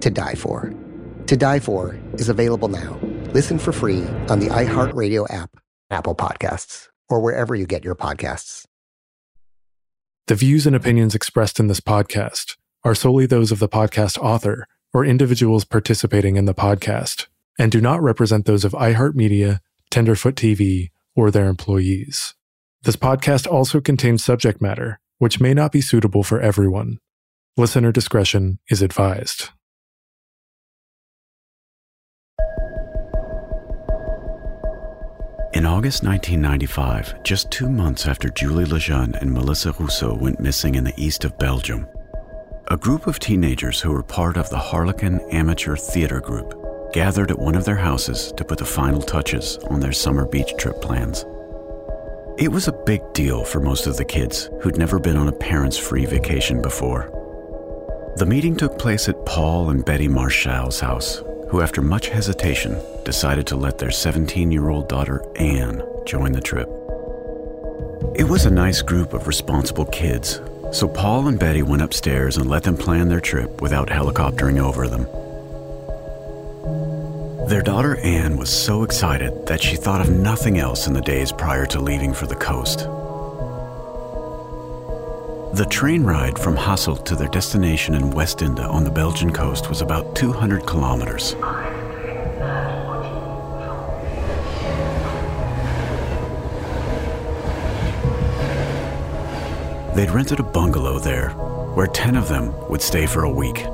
To Die For. To Die For is available now. Listen for free on the iHeartRadio app, Apple Podcasts, or wherever you get your podcasts. The views and opinions expressed in this podcast are solely those of the podcast author or individuals participating in the podcast and do not represent those of iHeartMedia, Tenderfoot TV, or their employees. This podcast also contains subject matter which may not be suitable for everyone. Listener discretion is advised. In August 1995, just two months after Julie Lejeune and Melissa Russo went missing in the east of Belgium, a group of teenagers who were part of the Harlequin Amateur Theater Group gathered at one of their houses to put the final touches on their summer beach trip plans. It was a big deal for most of the kids who'd never been on a parents' free vacation before. The meeting took place at Paul and Betty Marchal's house, who, after much hesitation, decided to let their 17 year old daughter An join the trip. It was a nice group of responsible kids, so Paul and Betty went upstairs and let them plan their trip without helicoptering over them. Their daughter An was so excited that she thought of nothing else in the days prior to leaving for the coast. The train ride from Hasselt to their destination in Westende on the Belgian coast was about 200 kilometers. They'd rented a bungalow there, where 10 of them would stay for a week.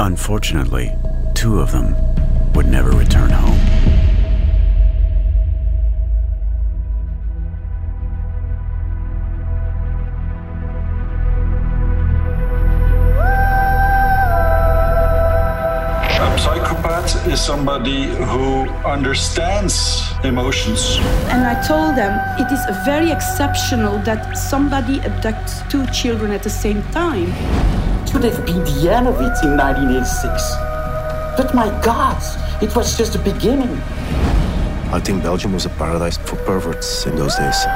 Unfortunately, two of them would never return home. Psychopath is somebody who understands emotions. And I told them it is very exceptional that somebody abducts two children at the same time. It Should have been the end of it in 1986. But my God, it was just the beginning. I think Belgium was a paradise for perverts in those days.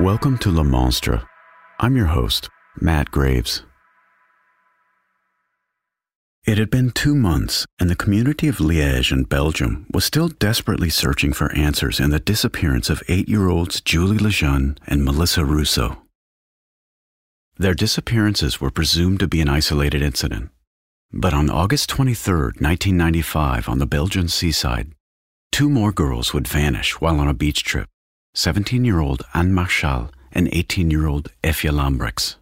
Welcome to Le Monstre. I'm your host, Matt Graves. It had been two months, and the community of Liège in Belgium was still desperately searching for answers in the disappearance of eight year olds Julie Lejeune and Melissa Russo. Their disappearances were presumed to be an isolated incident. But on August 23, 1995, on the Belgian seaside, two more girls would vanish while on a beach trip 17 year old An Marchal and 18 year old Eefje Lambrecks.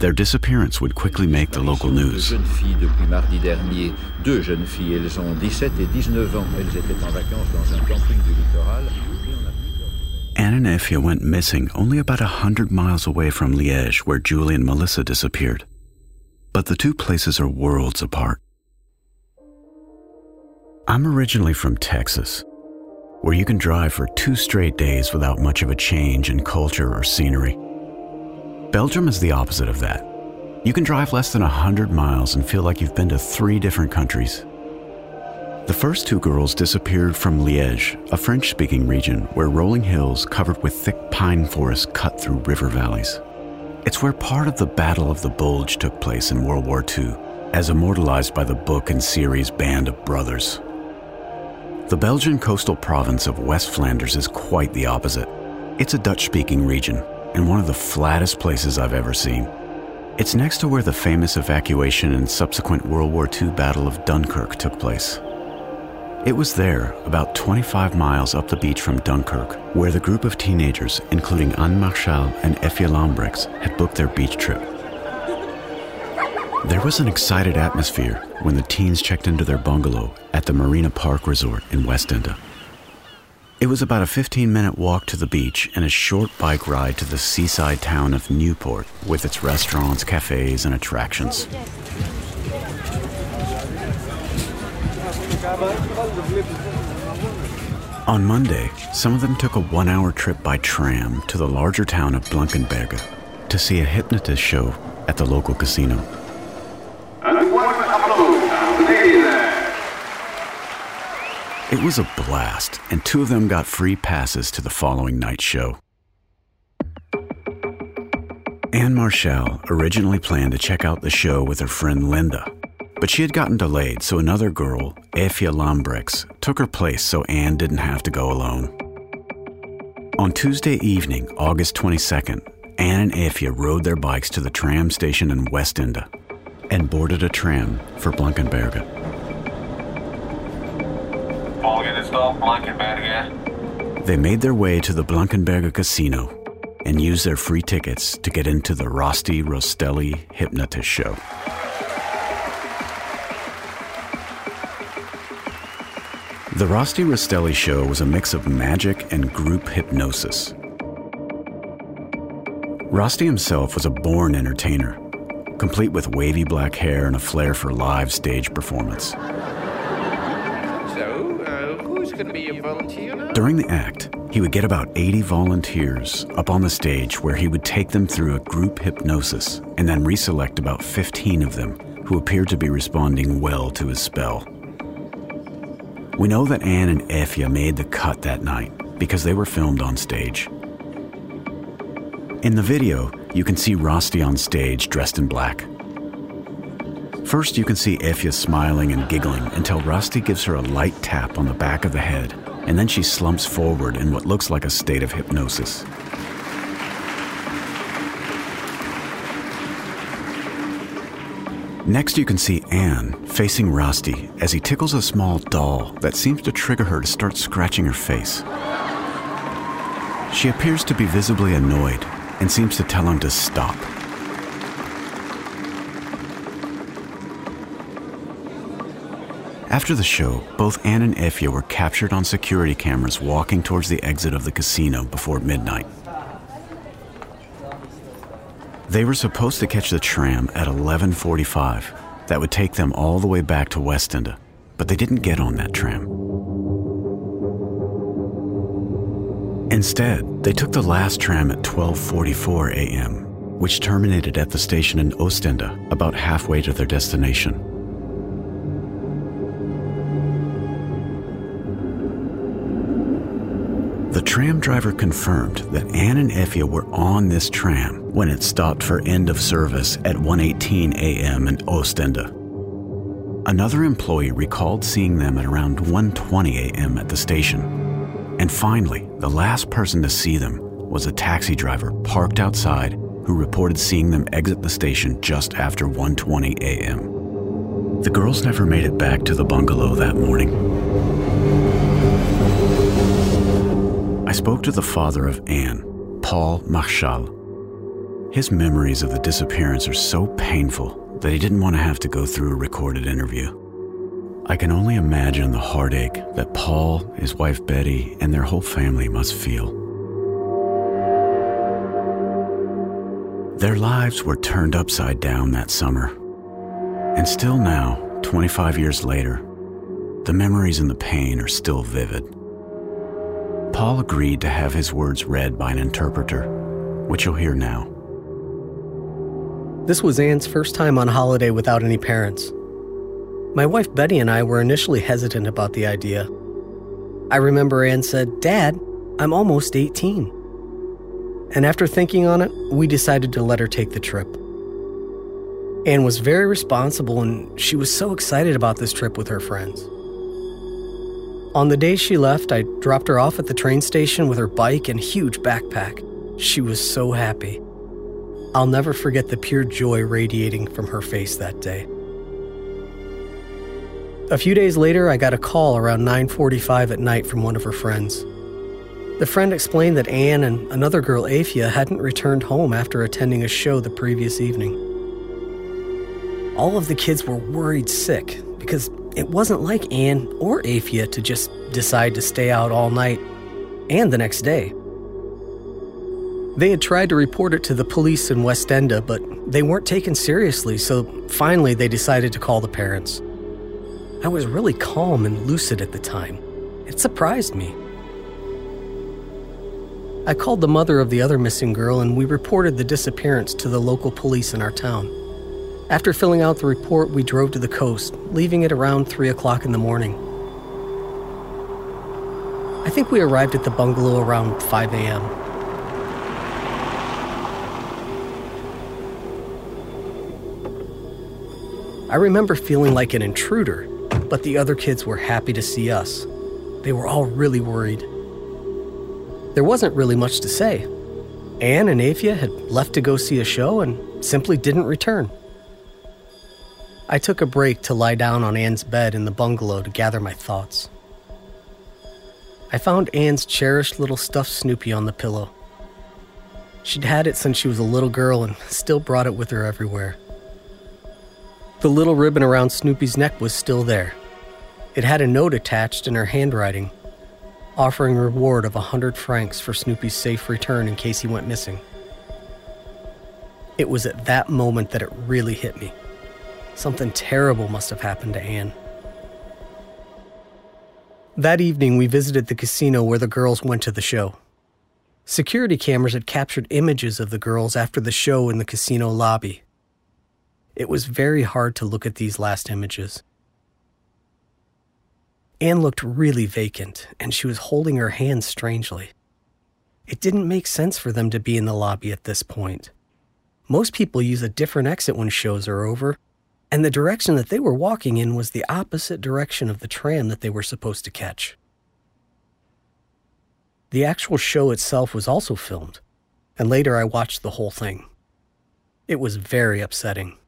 Their disappearance would quickly make the local news. Deux jeunes filles depuis mardi dernier. Deux jeunes filles, elles ont 17 et 19 ans. Elles étaient en vacances dans un camping du littoral. Et on a plusieurs- An and Eefje went missing only about a hundred miles away from Liège, where Julie and Melissa disappeared. But the two places are worlds apart. I'm originally from Texas, where you can drive for two straight days without much of a change in culture or scenery. Belgium is the opposite of that. You can drive less than 100 miles and feel like you've been to three different countries. The first two girls disappeared from Liège, a French speaking region where rolling hills covered with thick pine forests cut through river valleys. It's where part of the Battle of the Bulge took place in World War II, as immortalized by the book and series Band of Brothers. The Belgian coastal province of West Flanders is quite the opposite. It's a Dutch speaking region and one of the flattest places I've ever seen. It's next to where the famous evacuation and subsequent World War II Battle of Dunkirk took place. It was there, about 25 miles up the beach from Dunkirk, where the group of teenagers, including An Marchal and Eefje Lambrecks, had booked their beach trip. There was an excited atmosphere when the teens checked into their bungalow at the Marina Park Resort in Westende. It was about a 15 minute walk to the beach and a short bike ride to the seaside town of Newport with its restaurants, cafes, and attractions. On Monday, some of them took a one hour trip by tram to the larger town of Blankenberge to see a hypnotist show at the local casino. It was a blast, and two of them got free passes to the following night's show. An Marchal originally planned to check out the show with her friend Linda, but she had gotten delayed, so another girl, Eefje Lambrecks, took her place so An didn't have to go alone. On Tuesday evening, August 22nd, An and Eefje rode their bikes to the tram station in Westende and boarded a tram for Blankenberge. They made their way to the Blankenberge Casino and used their free tickets to get into the Rosti Rostelli Hypnotist Show. The Rosti Rostelli Show was a mix of magic and group hypnosis. Rosti himself was a born entertainer, complete with wavy black hair and a flair for live stage performance. Uh, going to be a volunteer? During the act, he would get about 80 volunteers up on the stage where he would take them through a group hypnosis and then reselect about 15 of them who appeared to be responding well to his spell. We know that An and Eefje made the cut that night because they were filmed on stage. In the video, you can see Rosti on stage dressed in black. First, you can see Eefje smiling and giggling until Rosti gives her a light tap on the back of the head, and then she slumps forward in what looks like a state of hypnosis. Next, you can see An facing Rosti as he tickles a small doll that seems to trigger her to start scratching her face. She appears to be visibly annoyed and seems to tell him to stop. After the show, both An and Eefje were captured on security cameras walking towards the exit of the casino before midnight. They were supposed to catch the tram at 11:45 that would take them all the way back to Westende, but they didn't get on that tram. Instead, they took the last tram at 12:44 a.m., which terminated at the station in Ostende, about halfway to their destination. The tram driver confirmed that An and Eefje were on this tram when it stopped for end of service at 1:18 a.m. in Ostende. Another employee recalled seeing them at around 1:20 a.m. at the station. And finally, the last person to see them was a taxi driver parked outside who reported seeing them exit the station just after 1:20 a.m. The girls never made it back to the bungalow that morning. I spoke to the father of An, Paul Marchal. His memories of the disappearance are so painful that he didn't want to have to go through a recorded interview. I can only imagine the heartache that Paul, his wife Betty, and their whole family must feel. Their lives were turned upside down that summer. And still now, 25 years later, the memories and the pain are still vivid. Paul agreed to have his words read by an interpreter, which you'll hear now. This was An's first time on holiday without any parents. My wife Betty and I were initially hesitant about the idea. I remember An said, Dad, I'm almost 18. And after thinking on it, we decided to let her take the trip. An was very responsible and she was so excited about this trip with her friends. On the day she left, I dropped her off at the train station with her bike and huge backpack. She was so happy. I'll never forget the pure joy radiating from her face that day. A few days later, I got a call around 9:45 at night from one of her friends. The friend explained that An and another girl, Eefje, hadn't returned home after attending a show the previous evening. All of the kids were worried sick because it wasn't like An or Eefje to just decide to stay out all night and the next day. They had tried to report it to the police in Westende, but they weren't taken seriously, so finally they decided to call the parents. I was really calm and lucid at the time. It surprised me. I called the mother of the other missing girl and we reported the disappearance to the local police in our town. After filling out the report, we drove to the coast, leaving it around 3 o'clock in the morning. I think we arrived at the bungalow around 5 a.m. I remember feeling like an intruder, but the other kids were happy to see us. They were all really worried. There wasn't really much to say. An and Eefje had left to go see a show and simply didn't return. I took a break to lie down on An's bed in the bungalow to gather my thoughts. I found An's cherished little stuffed Snoopy on the pillow. She'd had it since she was a little girl and still brought it with her everywhere. The little ribbon around Snoopy's neck was still there. It had a note attached in her handwriting, offering a reward of a hundred francs for Snoopy's safe return in case he went missing. It was at that moment that it really hit me. Something terrible must have happened to An. That evening, we visited the casino where the girls went to the show. Security cameras had captured images of the girls after the show in the casino lobby. It was very hard to look at these last images. An looked really vacant, and she was holding her hands strangely. It didn't make sense for them to be in the lobby at this point. Most people use a different exit when shows are over, and the direction that they were walking in was the opposite direction of the tram that they were supposed to catch. The actual show itself was also filmed, and later I watched the whole thing. It was very upsetting.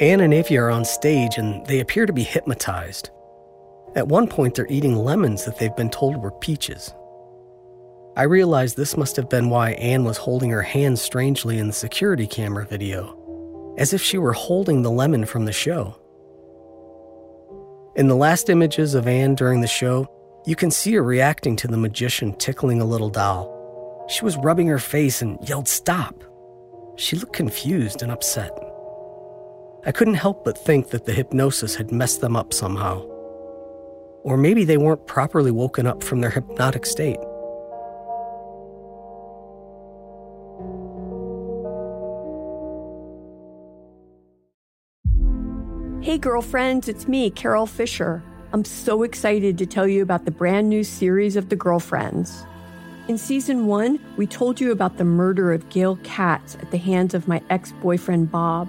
An and Eefje are on stage and they appear to be hypnotized. At one point, they're eating lemons that they've been told were peaches. I realized this must have been why An was holding her hand strangely in the security camera video as if she were holding the lemon from the show. In the last images of An during the show, you can see her reacting to the magician tickling a little doll. She was rubbing her face and yelled, Stop! She looked confused and upset. I couldn't help but think that the hypnosis had messed them up somehow. Or maybe they weren't properly woken up from their hypnotic state. Hey, girlfriends, it's me, Carol Fisher. I'm so excited to tell you about the brand new series of The Girlfriends. In season one, we told you about the murder of Gail Katz at the hands of my ex boyfriend, Bob.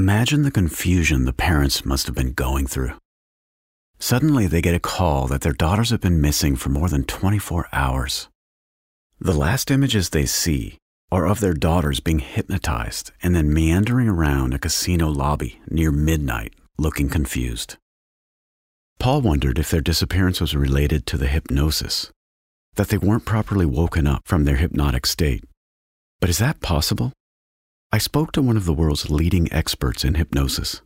Imagine the confusion the parents must have been going through. Suddenly, they get a call that their daughters have been missing for more than 24 hours. The last images they see are of their daughters being hypnotized and then meandering around a casino lobby near midnight, looking confused. Paul wondered if their disappearance was related to the hypnosis, that they weren't properly woken up from their hypnotic state. But is that possible? I spoke to one of the world's leading experts in hypnosis.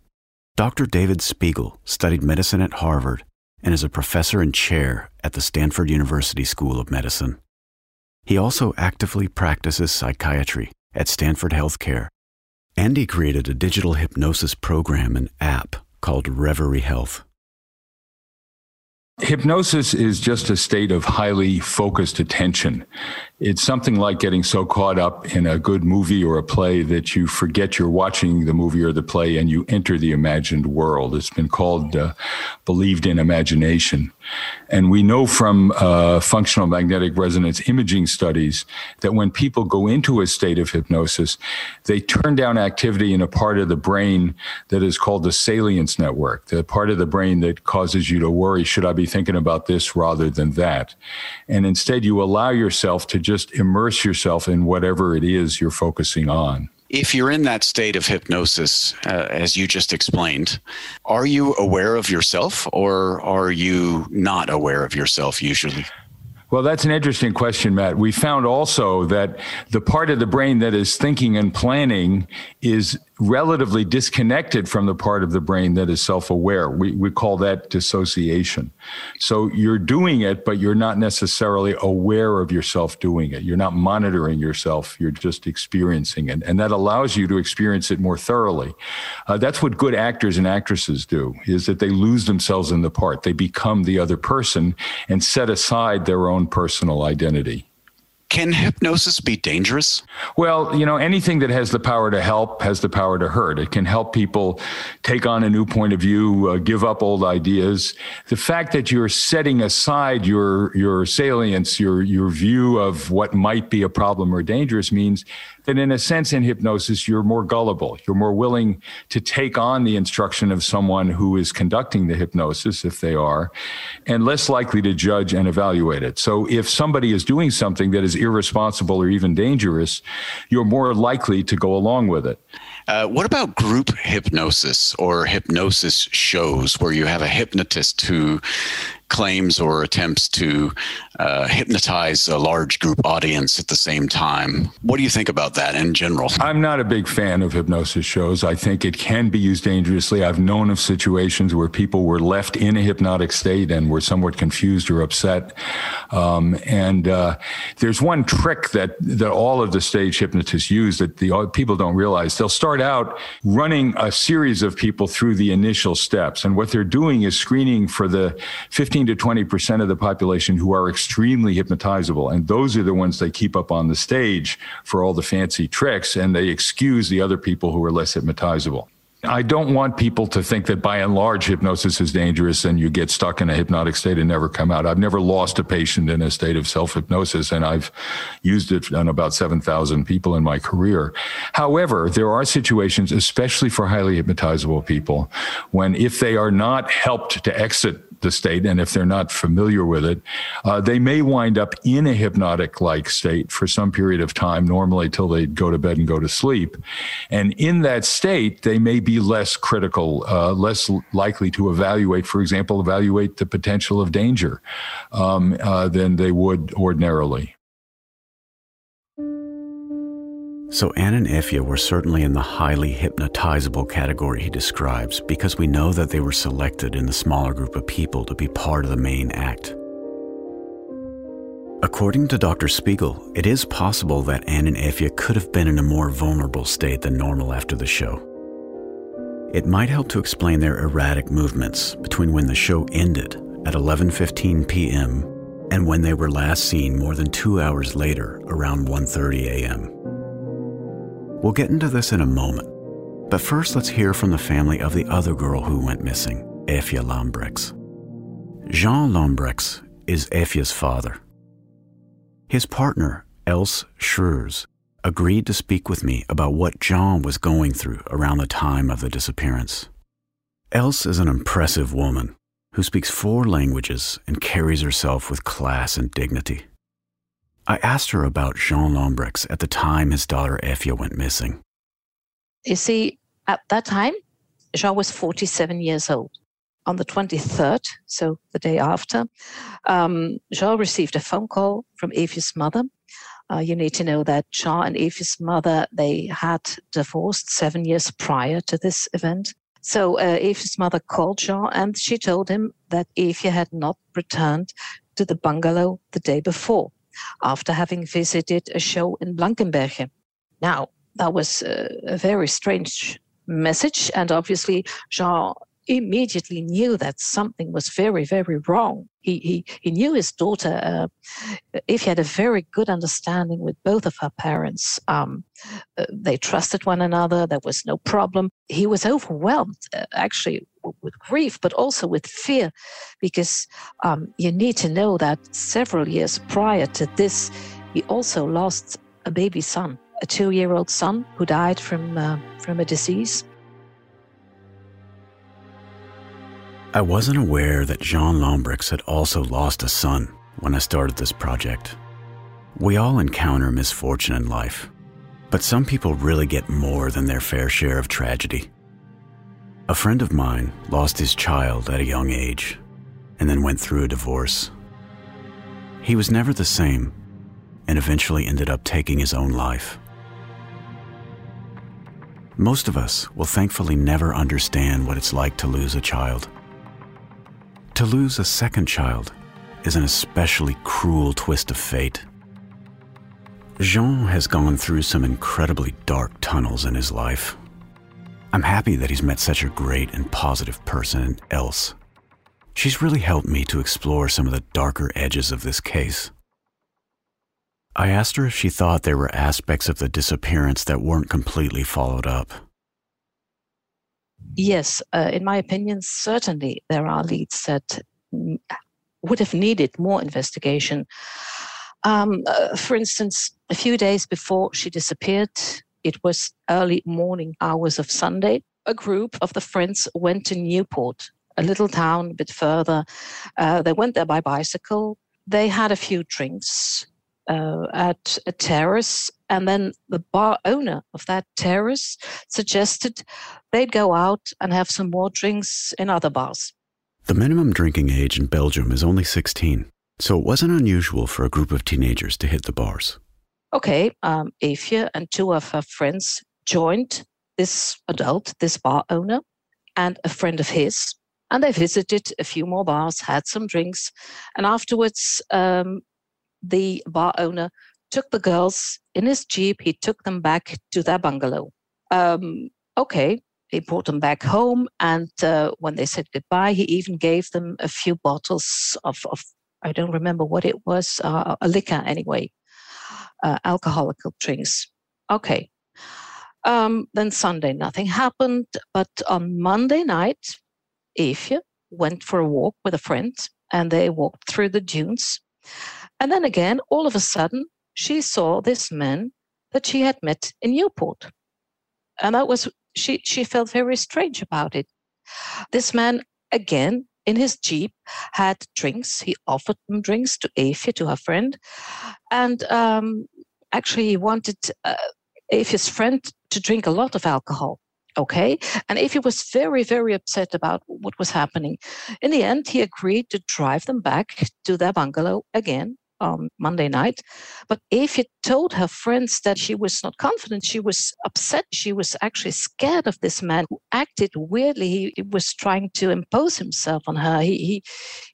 Dr. David Spiegel studied medicine at Harvard and is a professor and chair at the Stanford University School of Medicine. He also actively practices psychiatry at Stanford Healthcare, and he created a digital hypnosis program and app called Reveri Health. Hypnosis is just a state of highly focused attention. It's something like getting so caught up in a good movie or a play that you forget you're watching the movie or the play and you enter the imagined world. It's been called uh, believed in imagination. And we know from uh, functional magnetic resonance imaging studies that when people go into a state of hypnosis, they turn down activity in a part of the brain that is called the salience network, the part of the brain that causes you to worry should I be thinking about this rather than that? And instead, you allow yourself to just immerse yourself in whatever it is you're focusing on if you're in that state of hypnosis, uh, as you just explained, are you aware of yourself or are you not aware of yourself usually? Well, that's an interesting question, Matt. We found also that the part of the brain that is thinking and planning is relatively disconnected from the part of the brain that is self aware. We, we call that dissociation. So you're doing it, but you're not necessarily aware of yourself doing it. You're not monitoring yourself, you're just experiencing it. And that allows you to experience it more thoroughly. Uh, that's what good actors and actresses do, is that they lose themselves in the part. They become the other person and set aside their own personal identity. Can hypnosis be dangerous? Well, you know, anything that has the power to help has the power to hurt. It can help people take on a new point of view, uh, give up old ideas. The fact that you're setting aside your your salience, your your view of what might be a problem or dangerous means that in a sense in hypnosis you're more gullible you're more willing to take on the instruction of someone who is conducting the hypnosis if they are and less likely to judge and evaluate it so if somebody is doing something that is irresponsible or even dangerous you're more likely to go along with it. Uh, what about group hypnosis or hypnosis shows where you have a hypnotist who claims or attempts to uh, hypnotize a large group audience at the same time. What do you think about that in general? I'm not a big fan of hypnosis shows. I think it can be used dangerously. I've known of situations where people were left in a hypnotic state and were somewhat confused or upset. Um, and uh, there's one trick that that all of the stage hypnotists use that the people don't realize. They'll start out running a series of people through the initial steps, and what they're doing is screening for the 15 to 20 percent of the population who are extremely hypnotizable. And those are the ones they keep up on the stage for all the fancy tricks, and they excuse the other people who are less hypnotizable. I don't want people to think that by and large hypnosis is dangerous and you get stuck in a hypnotic state and never come out. I've never lost a patient in a state of self hypnosis and I've used it on about 7,000 people in my career. However, there are situations, especially for highly hypnotizable people, when if they are not helped to exit the state, and if they're not familiar with it, uh, they may wind up in a hypnotic like state for some period of time, normally till they go to bed and go to sleep. And in that state, they may be less critical, uh, less likely to evaluate, for example, evaluate the potential of danger um, uh, than they would ordinarily. So An and Eefje were certainly in the highly hypnotizable category he describes because we know that they were selected in the smaller group of people to be part of the main act. According to Dr. Spiegel, it is possible that An and Eefje could have been in a more vulnerable state than normal after the show. It might help to explain their erratic movements between when the show ended at 11:15 p.m. and when they were last seen more than 2 hours later around 1:30 a.m. We'll get into this in a moment. But first, let's hear from the family of the other girl who went missing, Eefje Lambrecks. Jean Lambrecks is Eefje's father. His partner, Else Schreurs, agreed to speak with me about what Jean was going through around the time of the disappearance. Else is an impressive woman who speaks four languages and carries herself with class and dignity. I asked her about Jean Lambrecks at the time his daughter Eefje went missing. You see, at that time, Jean was 47 years old. On the 23rd, so the day after, um, Jean received a phone call from Eefje's mother. Uh, you need to know that Jean and Eefje's mother, they had divorced seven years prior to this event. So uh, mother called Jean and she told him that Eefje had not returned to the bungalow the day before after having visited a show in Blankenberge. Now, that was a, a very strange message, and obviously, Jean immediately knew that something was very, very wrong. He, he, he knew his daughter, uh, if he had a very good understanding with both of her parents, um, uh, they trusted one another, there was no problem. He was overwhelmed, uh, actually, with grief, but also with fear, because um, you need to know that several years prior to this, he also lost a baby son, a two year old son who died from, uh, from a disease. I wasn't aware that Jean Lambrecks had also lost a son when I started this project. We all encounter misfortune in life, but some people really get more than their fair share of tragedy. A friend of mine lost his child at a young age and then went through a divorce. He was never the same and eventually ended up taking his own life. Most of us will thankfully never understand what it's like to lose a child. To lose a second child is an especially cruel twist of fate. Jean has gone through some incredibly dark tunnels in his life. I'm happy that he's met such a great and positive person, Else. She's really helped me to explore some of the darker edges of this case. I asked her if she thought there were aspects of the disappearance that weren't completely followed up yes, uh, in my opinion, certainly there are leads that would have needed more investigation. Um, uh, for instance, a few days before she disappeared, it was early morning hours of Sunday. A group of the friends went to Newport, a little town a bit further. Uh, they went there by bicycle. They had a few drinks uh, at a terrace. And then the bar owner of that terrace suggested they'd go out and have some more drinks in other bars. The minimum drinking age in Belgium is only 16, so it wasn't unusual for a group of teenagers to hit the bars. Okay, um, Eefje and two of her friends joined this adult, this bar owner, and a friend of his. And they visited a few more bars, had some drinks, and afterwards um, the bar owner took the girls in his jeep. He took them back to their bungalow. Um, okay, he brought them back home, and uh, when they said goodbye, he even gave them a few bottles of, of I don't remember what it was, uh, a liquor anyway, uh, alcoholic drinks. Okay. Um, then Sunday, nothing happened. But on Monday night, Eefje went for a walk with a friend and they walked through the dunes. And then again, all of a sudden, she saw this man that she had met in Newport. And that was, she, she felt very strange about it. This man, again, in his Jeep had drinks. He offered them drinks to Eefje, to her friend. And um, actually, he wanted uh, Eefje's friend to drink a lot of alcohol. Okay. And Eefje was very, very upset about what was happening. In the end, he agreed to drive them back to their bungalow again on Monday night. But Eefje told her friends that she was not confident. She was upset. She was actually scared of this man who acted weirdly. He, he was trying to impose himself on her. He, he,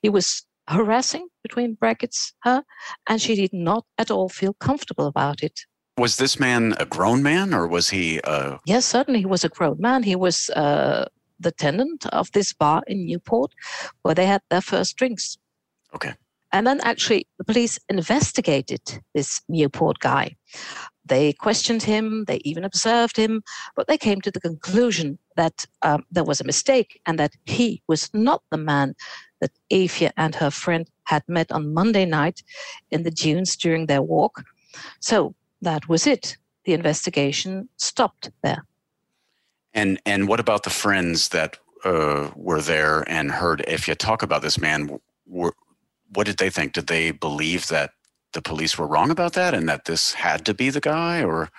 he was harassing, between brackets, her, and she did not at all feel comfortable about it. Was this man a grown man or was he? Uh... Yes, certainly he was a grown man. He was uh, the tenant of this bar in Newport where they had their first drinks. Okay. And then actually, the police investigated this Newport guy. They questioned him, they even observed him, but they came to the conclusion that um, there was a mistake and that he was not the man that Eefje and her friend had met on Monday night in the dunes during their walk. So that was it. The investigation stopped there. And and what about the friends that uh, were there and heard Eefje talk about this man? Were, what did they think? Did they believe that the police were wrong about that and that this had to be the guy or?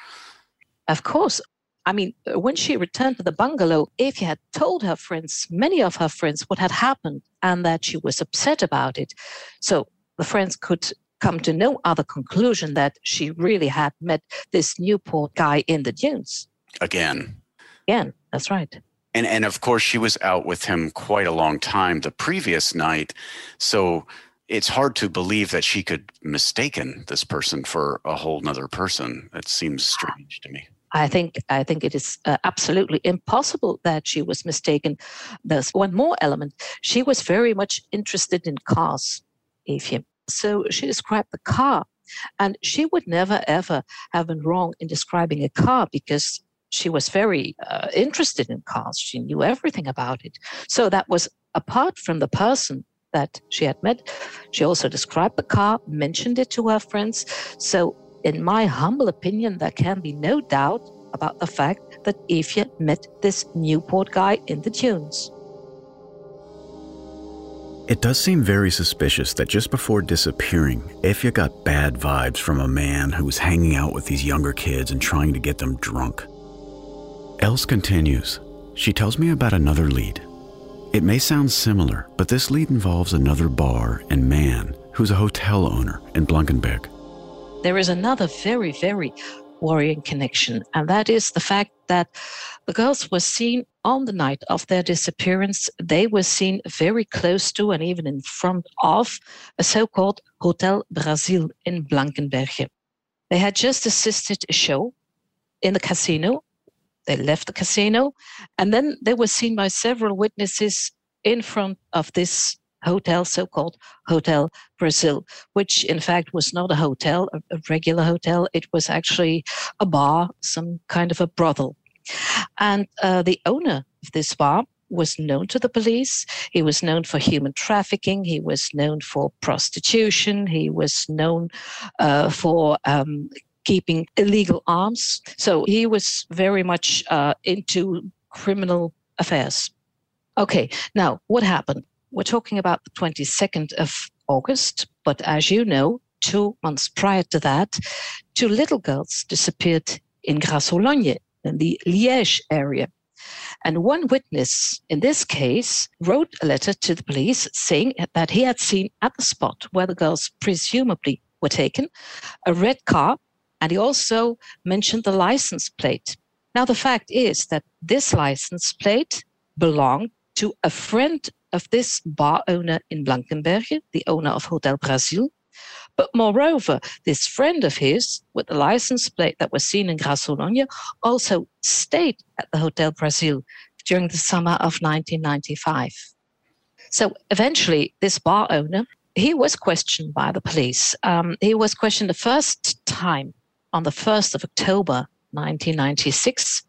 Of course. I mean, uh, when she returned to the bungalow, Eefje had told her friends, many of her friends, what had happened and that she was upset about it. So the friends could come to no other conclusion that she really had met this Newport guy in the dunes. Again. Again, that's right. And and of course she was out with him quite a long time the previous night. So it's hard to believe that she could mistaken this person for a whole nother person. That seems strange to me. I think I think it is uh, absolutely impossible that she was mistaken. There's one more element. She was very much interested in cars, Eefje. So she described the car, and she would never ever have been wrong in describing a car because she was very uh, interested in cars. She knew everything about it. So that was apart from the person that she had met. She also described the car, mentioned it to her friends. So, in my humble opinion, there can be no doubt about the fact that Eefje met this Newport guy in the dunes. It does seem very suspicious that just before disappearing, Eefje got bad vibes from a man who was hanging out with these younger kids and trying to get them drunk. Else continues. She tells me about another lead it may sound similar, but this lead involves another bar and man who's a hotel owner in Blankenberge. There is another very, very worrying connection, and that is the fact that the girls were seen on the night of their disappearance. They were seen very close to and even in front of a so called Hotel Brazil in Blankenberge. They had just assisted a show in the casino they left the casino, and then they were seen by several witnesses in front of this hotel, so called Hotel Brazil, which in fact was not a hotel, a, regular hotel. It was actually a bar, some kind of a brothel. And uh, the owner of this bar was known to the police. He was known for human trafficking. He was known for prostitution. He was known uh, for um, keeping illegal arms. So he was very much uh, into criminal affairs. Okay, now what happened? We're talking about the 22nd of August, but as you know, two months prior to that, two little girls disappeared in Grâce-Hollogne in the Liège area. And one witness in this case wrote a letter to the police saying that he had seen at the spot where the girls presumably were taken a red car and he also mentioned the license plate. Now, the fact is that this license plate belonged to a friend of this bar owner in Blankenberge, the owner of Hotel Brazil. But moreover, this friend of his with the license plate that was seen in Grâce-Hollogne also stayed at the Hotel Brazil during the summer of 1995. So eventually, this bar owner, he was questioned by the police. Um, he was questioned the first time on the 1st of October 1996,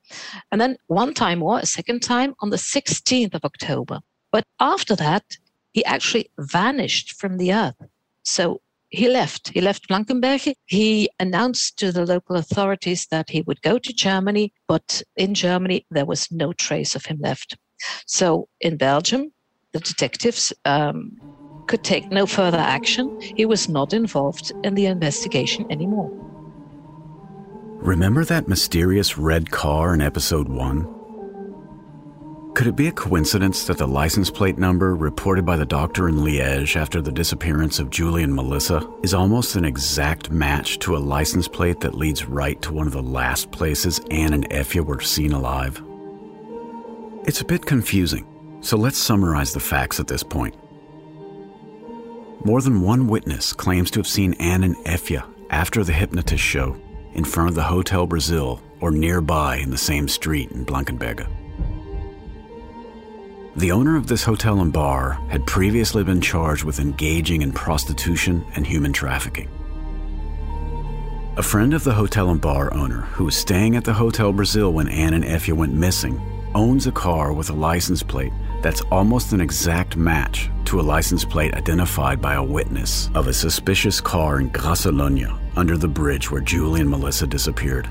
and then one time more, a second time on the 16th of October. But after that, he actually vanished from the earth. So he left. He left Blankenberge. He announced to the local authorities that he would go to Germany, but in Germany, there was no trace of him left. So in Belgium, the detectives um, could take no further action. He was not involved in the investigation anymore. Remember that mysterious red car in episode 1? Could it be a coincidence that the license plate number reported by the doctor in Liège after the disappearance of Julie and Melissa is almost an exact match to a license plate that leads right to one of the last places An and Eefje were seen alive? It's a bit confusing, so let's summarize the facts at this point. More than one witness claims to have seen An and Eefje after the hypnotist show in front of the Hotel Brazil or nearby in the same street in Blankenberge. The owner of this hotel and bar had previously been charged with engaging in prostitution and human trafficking. A friend of the hotel and bar owner, who was staying at the Hotel Brazil when An and Eefje went missing, owns a car with a license plate that's almost an exact match to a license plate identified by a witness of a suspicious car in Grâce-Hollogne under the bridge where Julie and Melissa disappeared.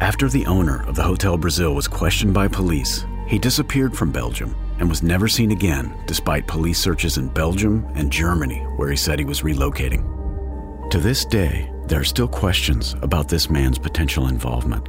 After the owner of the Hotel Brazil was questioned by police, he disappeared from Belgium and was never seen again despite police searches in Belgium and Germany where he said he was relocating. To this day, there are still questions about this man's potential involvement.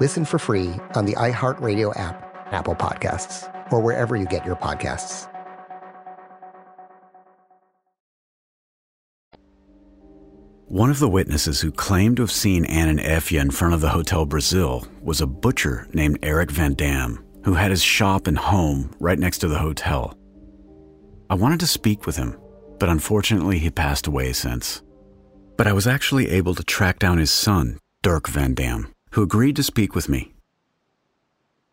Listen for free on the iHeartRadio app, Apple Podcasts, or wherever you get your podcasts. One of the witnesses who claimed to have seen An and Eefje in front of the Hotel Brazil was a butcher named Eric Van Dam, who had his shop and home right next to the hotel. I wanted to speak with him, but unfortunately he passed away since. But I was actually able to track down his son, Dirk Van Dam, who agreed to speak with me.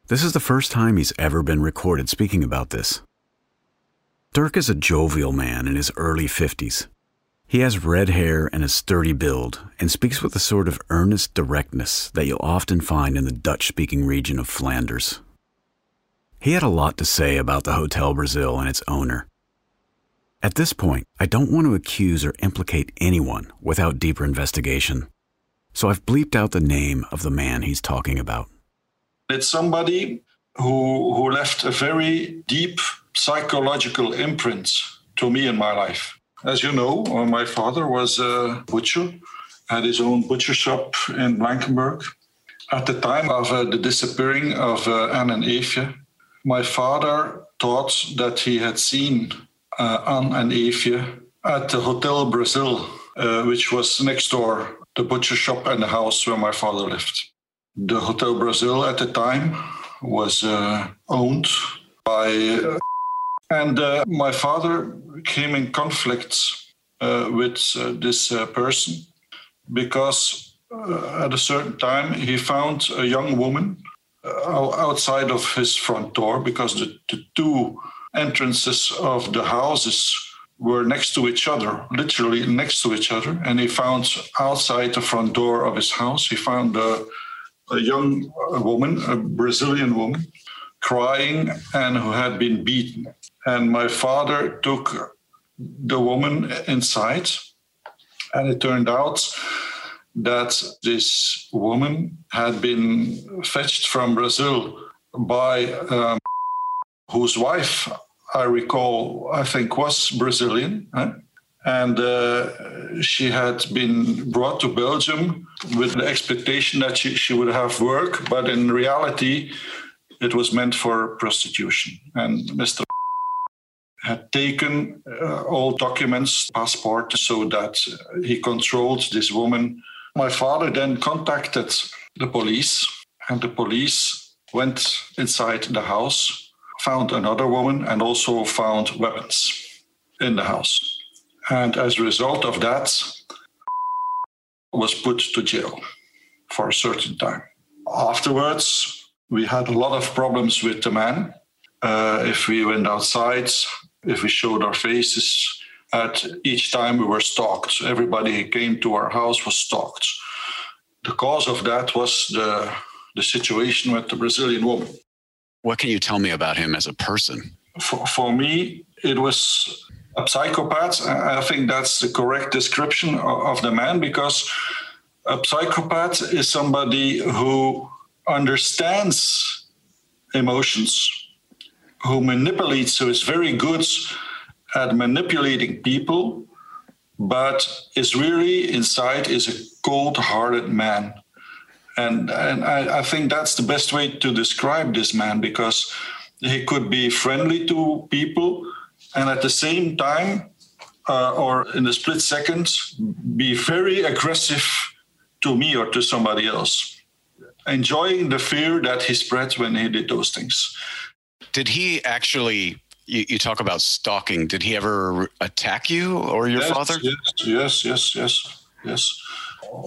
This is the first time he's ever been recorded speaking about this. Dirk is a jovial man in his early 50s he has red hair and a sturdy build, and speaks with a sort of earnest directness that you'll often find in the Dutch speaking region of Flanders. He had a lot to say about the Hotel Brazil and its owner. At this point, I don't want to accuse or implicate anyone without deeper investigation, so I've bleeped out the name of the man he's talking about. It's somebody who, who left a very deep psychological imprint to me in my life. As you know, uh, my father was a butcher, had his own butcher shop in Blankenberge. At the time of uh, the disappearing of uh, An and Eefje, my father thought that he had seen uh, An and Eefje at the Hotel Brazil, uh, which was next door, the butcher shop and the house where my father lived. The Hotel Brazil at the time was uh, owned by, uh, and uh, my father came in conflict uh, with uh, this person because at a certain time he found a young woman outside of his front door because the, the two entrances of the houses were next to each other, literally next to each other. And he found outside the front door of his house, he found a, a young woman, a Brazilian woman, crying and who had been beaten. And my father took the woman inside, and it turned out that this woman had been fetched from Brazil by um, whose wife I recall, I think, was Brazilian. Huh? And uh, she had been brought to Belgium with the expectation that she, she would have work, but in reality, it was meant for prostitution. And Mr. had taken uh, all documents, passport, so that he controlled this woman. My father then contacted the police, and the police went inside the house found another woman and also found weapons in the house. And as a result of that, was put to jail for a certain time. Afterwards, we had a lot of problems with the man. Uh, if we went outside, if we showed our faces, at each time we were stalked. Everybody who came to our house was stalked. The cause of that was the, the situation with the Brazilian woman. What can you tell me about him as a person? For, for me, it was a psychopath. I think that's the correct description of the man because a psychopath is somebody who understands emotions, who manipulates, who is very good at manipulating people, but is really inside is a cold-hearted man and and I, I, think that's the best way to describe this man because he could be friendly to people and at the same time uh, or in a split second be very aggressive to me or to somebody else enjoying the fear that he spread when he did those things. Did he actually you, you talk about stalking did he ever attack you or your yes, father? yes yes yes yes yes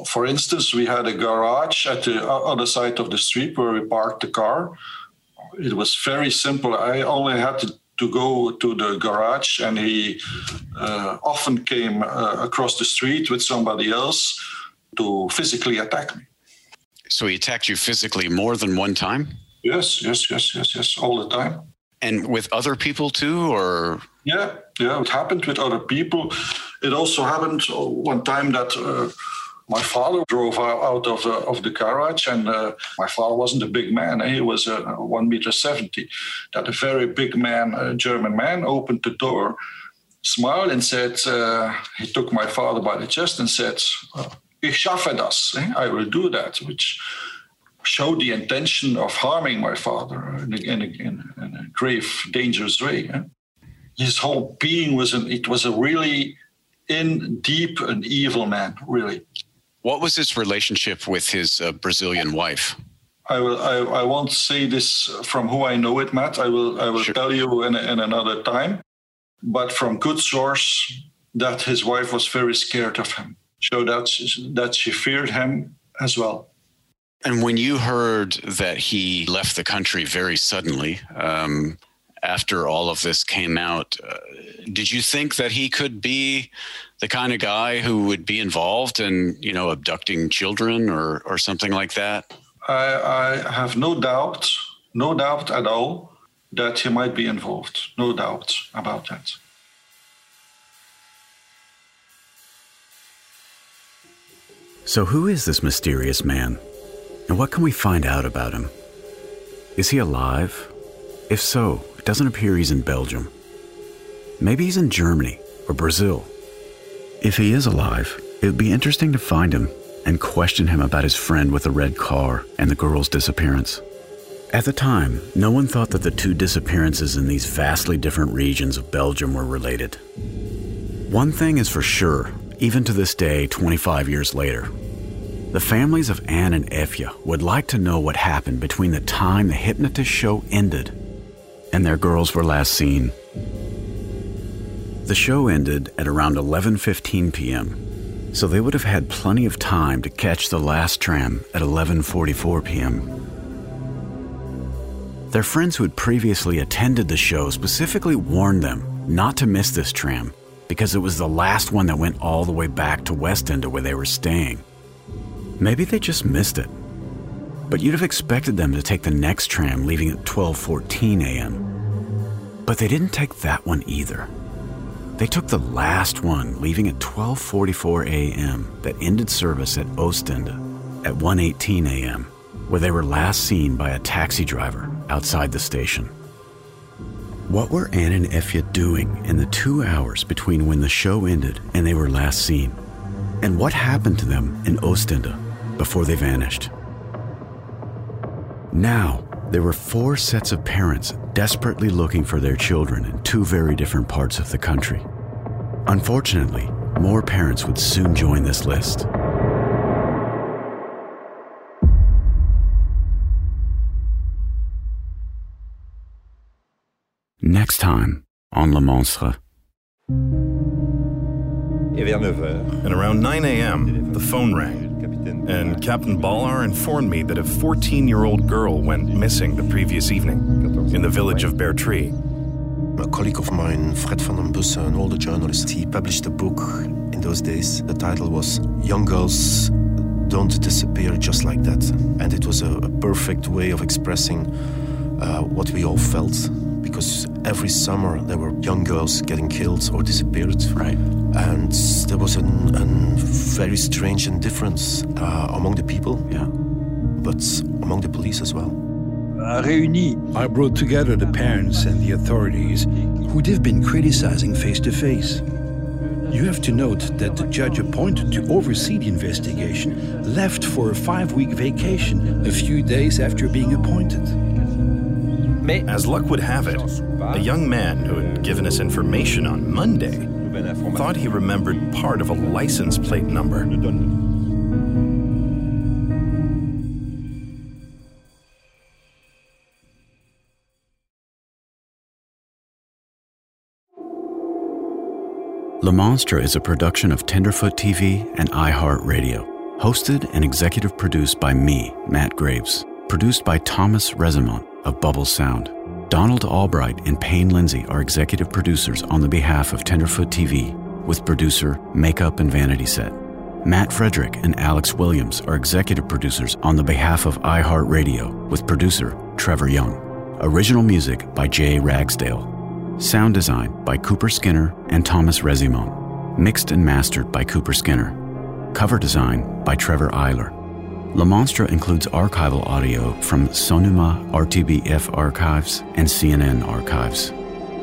for instance, we had a garage at the other side of the street where we parked the car. It was very simple. I only had to, to go to the garage, and he uh, often came uh, across the street with somebody else to physically attack me. So he attacked you physically more than one time? Yes, yes, yes, yes, yes, all the time. And with other people too, or? Yeah, yeah, it happened with other people. It also happened one time that. Uh, my father drove out of the, of the garage, and uh, my father wasn't a big man. He was uh, one meter seventy. That a very big man, a German man, opened the door, smiled, and said, uh, he took my father by the chest and said, "Ich schaffe das. Eh? I will do that," which showed the intention of harming my father in a, in a, in a grave, dangerous way. Eh? His whole being was an, it was a really in deep and evil man, really. What was his relationship with his uh, Brazilian wife? I will. I, I won't say this from who I know it, Matt. I will. I will sure. tell you in, in another time. But from good source, that his wife was very scared of him, so that that she feared him as well. And when you heard that he left the country very suddenly, um, after all of this came out, uh, did you think that he could be the kind of guy who would be involved in, you know, abducting children or, or something like that? I, I have no doubt, no doubt at all that he might be involved. No doubt about that. So, who is this mysterious man? And what can we find out about him? Is he alive? If so, it doesn't appear he's in Belgium. Maybe he's in Germany or Brazil. If he is alive, it would be interesting to find him and question him about his friend with the red car and the girl's disappearance. At the time, no one thought that the two disappearances in these vastly different regions of Belgium were related. One thing is for sure, even to this day, 25 years later. The families of An and Eefje would like to know what happened between the time the hypnotist show ended and their girls were last seen. The show ended at around 11:15 p.m., so they would have had plenty of time to catch the last tram at 11:44 p.m. Their friends who had previously attended the show specifically warned them not to miss this tram because it was the last one that went all the way back to Westende where they were staying. Maybe they just missed it. But you'd have expected them to take the next tram leaving at 12:14 a.m. But they didn't take that one either. They took the last one leaving at 12:44 a.m. that ended service at Ostende at 1:18 a.m. where they were last seen by a taxi driver outside the station. What were An and Eefje doing in the two hours between when the show ended and they were last seen? And what happened to them in Ostende before they vanished? Now, there were four sets of parents desperately looking for their children in two very different parts of the country. Unfortunately, more parents would soon join this list. Next time on Le Monstre. And around 9 a.m., the phone rang, and Captain Ballar informed me that a 14 year old girl went missing the previous evening in the village of Bertrix. A colleague of mine, Fred van den Bussen, an older journalist, he published a book in those days. The title was Young Girls Don't Disappear Just Like That. And it was a, a perfect way of expressing uh, what we all felt because every summer there were young girls getting killed or disappeared. Right. And there was a very strange indifference uh, among the people, yeah, but among the police as well. I brought together the parents and the authorities who they've been criticizing face to face. You have to note that the judge appointed to oversee the investigation left for a five week vacation a few days after being appointed. As luck would have it, a young man who had given us information on Monday thought he remembered part of a license plate number. Le Monstre is a production of Tenderfoot TV and iHeartRadio, hosted and executive produced by me, Matt Graves, produced by Thomas Resimont of Bubble Sound. Donald Albright and Payne Lindsay are executive producers on the behalf of Tenderfoot TV, with producer Makeup and Vanity Set. Matt Frederick and Alex Williams are executive producers on the behalf of iHeartRadio, with producer Trevor Young. Original music by Jay Ragsdale. Sound design by Cooper Skinner and Thomas Resimont. Mixed and mastered by Cooper Skinner. Cover design by Trevor Eiler. Le Monstre includes archival audio from Sonuma RTBF archives and CNN archives.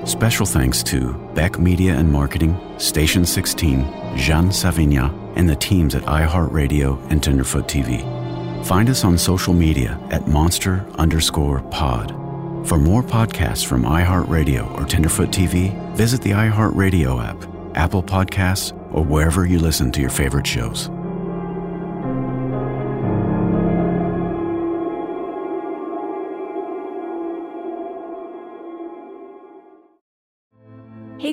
Special thanks to Beck Media and Marketing, Station 16, Jean Savigna, and the teams at iHeartRadio and Tenderfoot TV. Find us on social media at monster underscore pod. For more podcasts from iHeartRadio or Tenderfoot TV, visit the iHeartRadio app, Apple Podcasts, or wherever you listen to your favorite shows.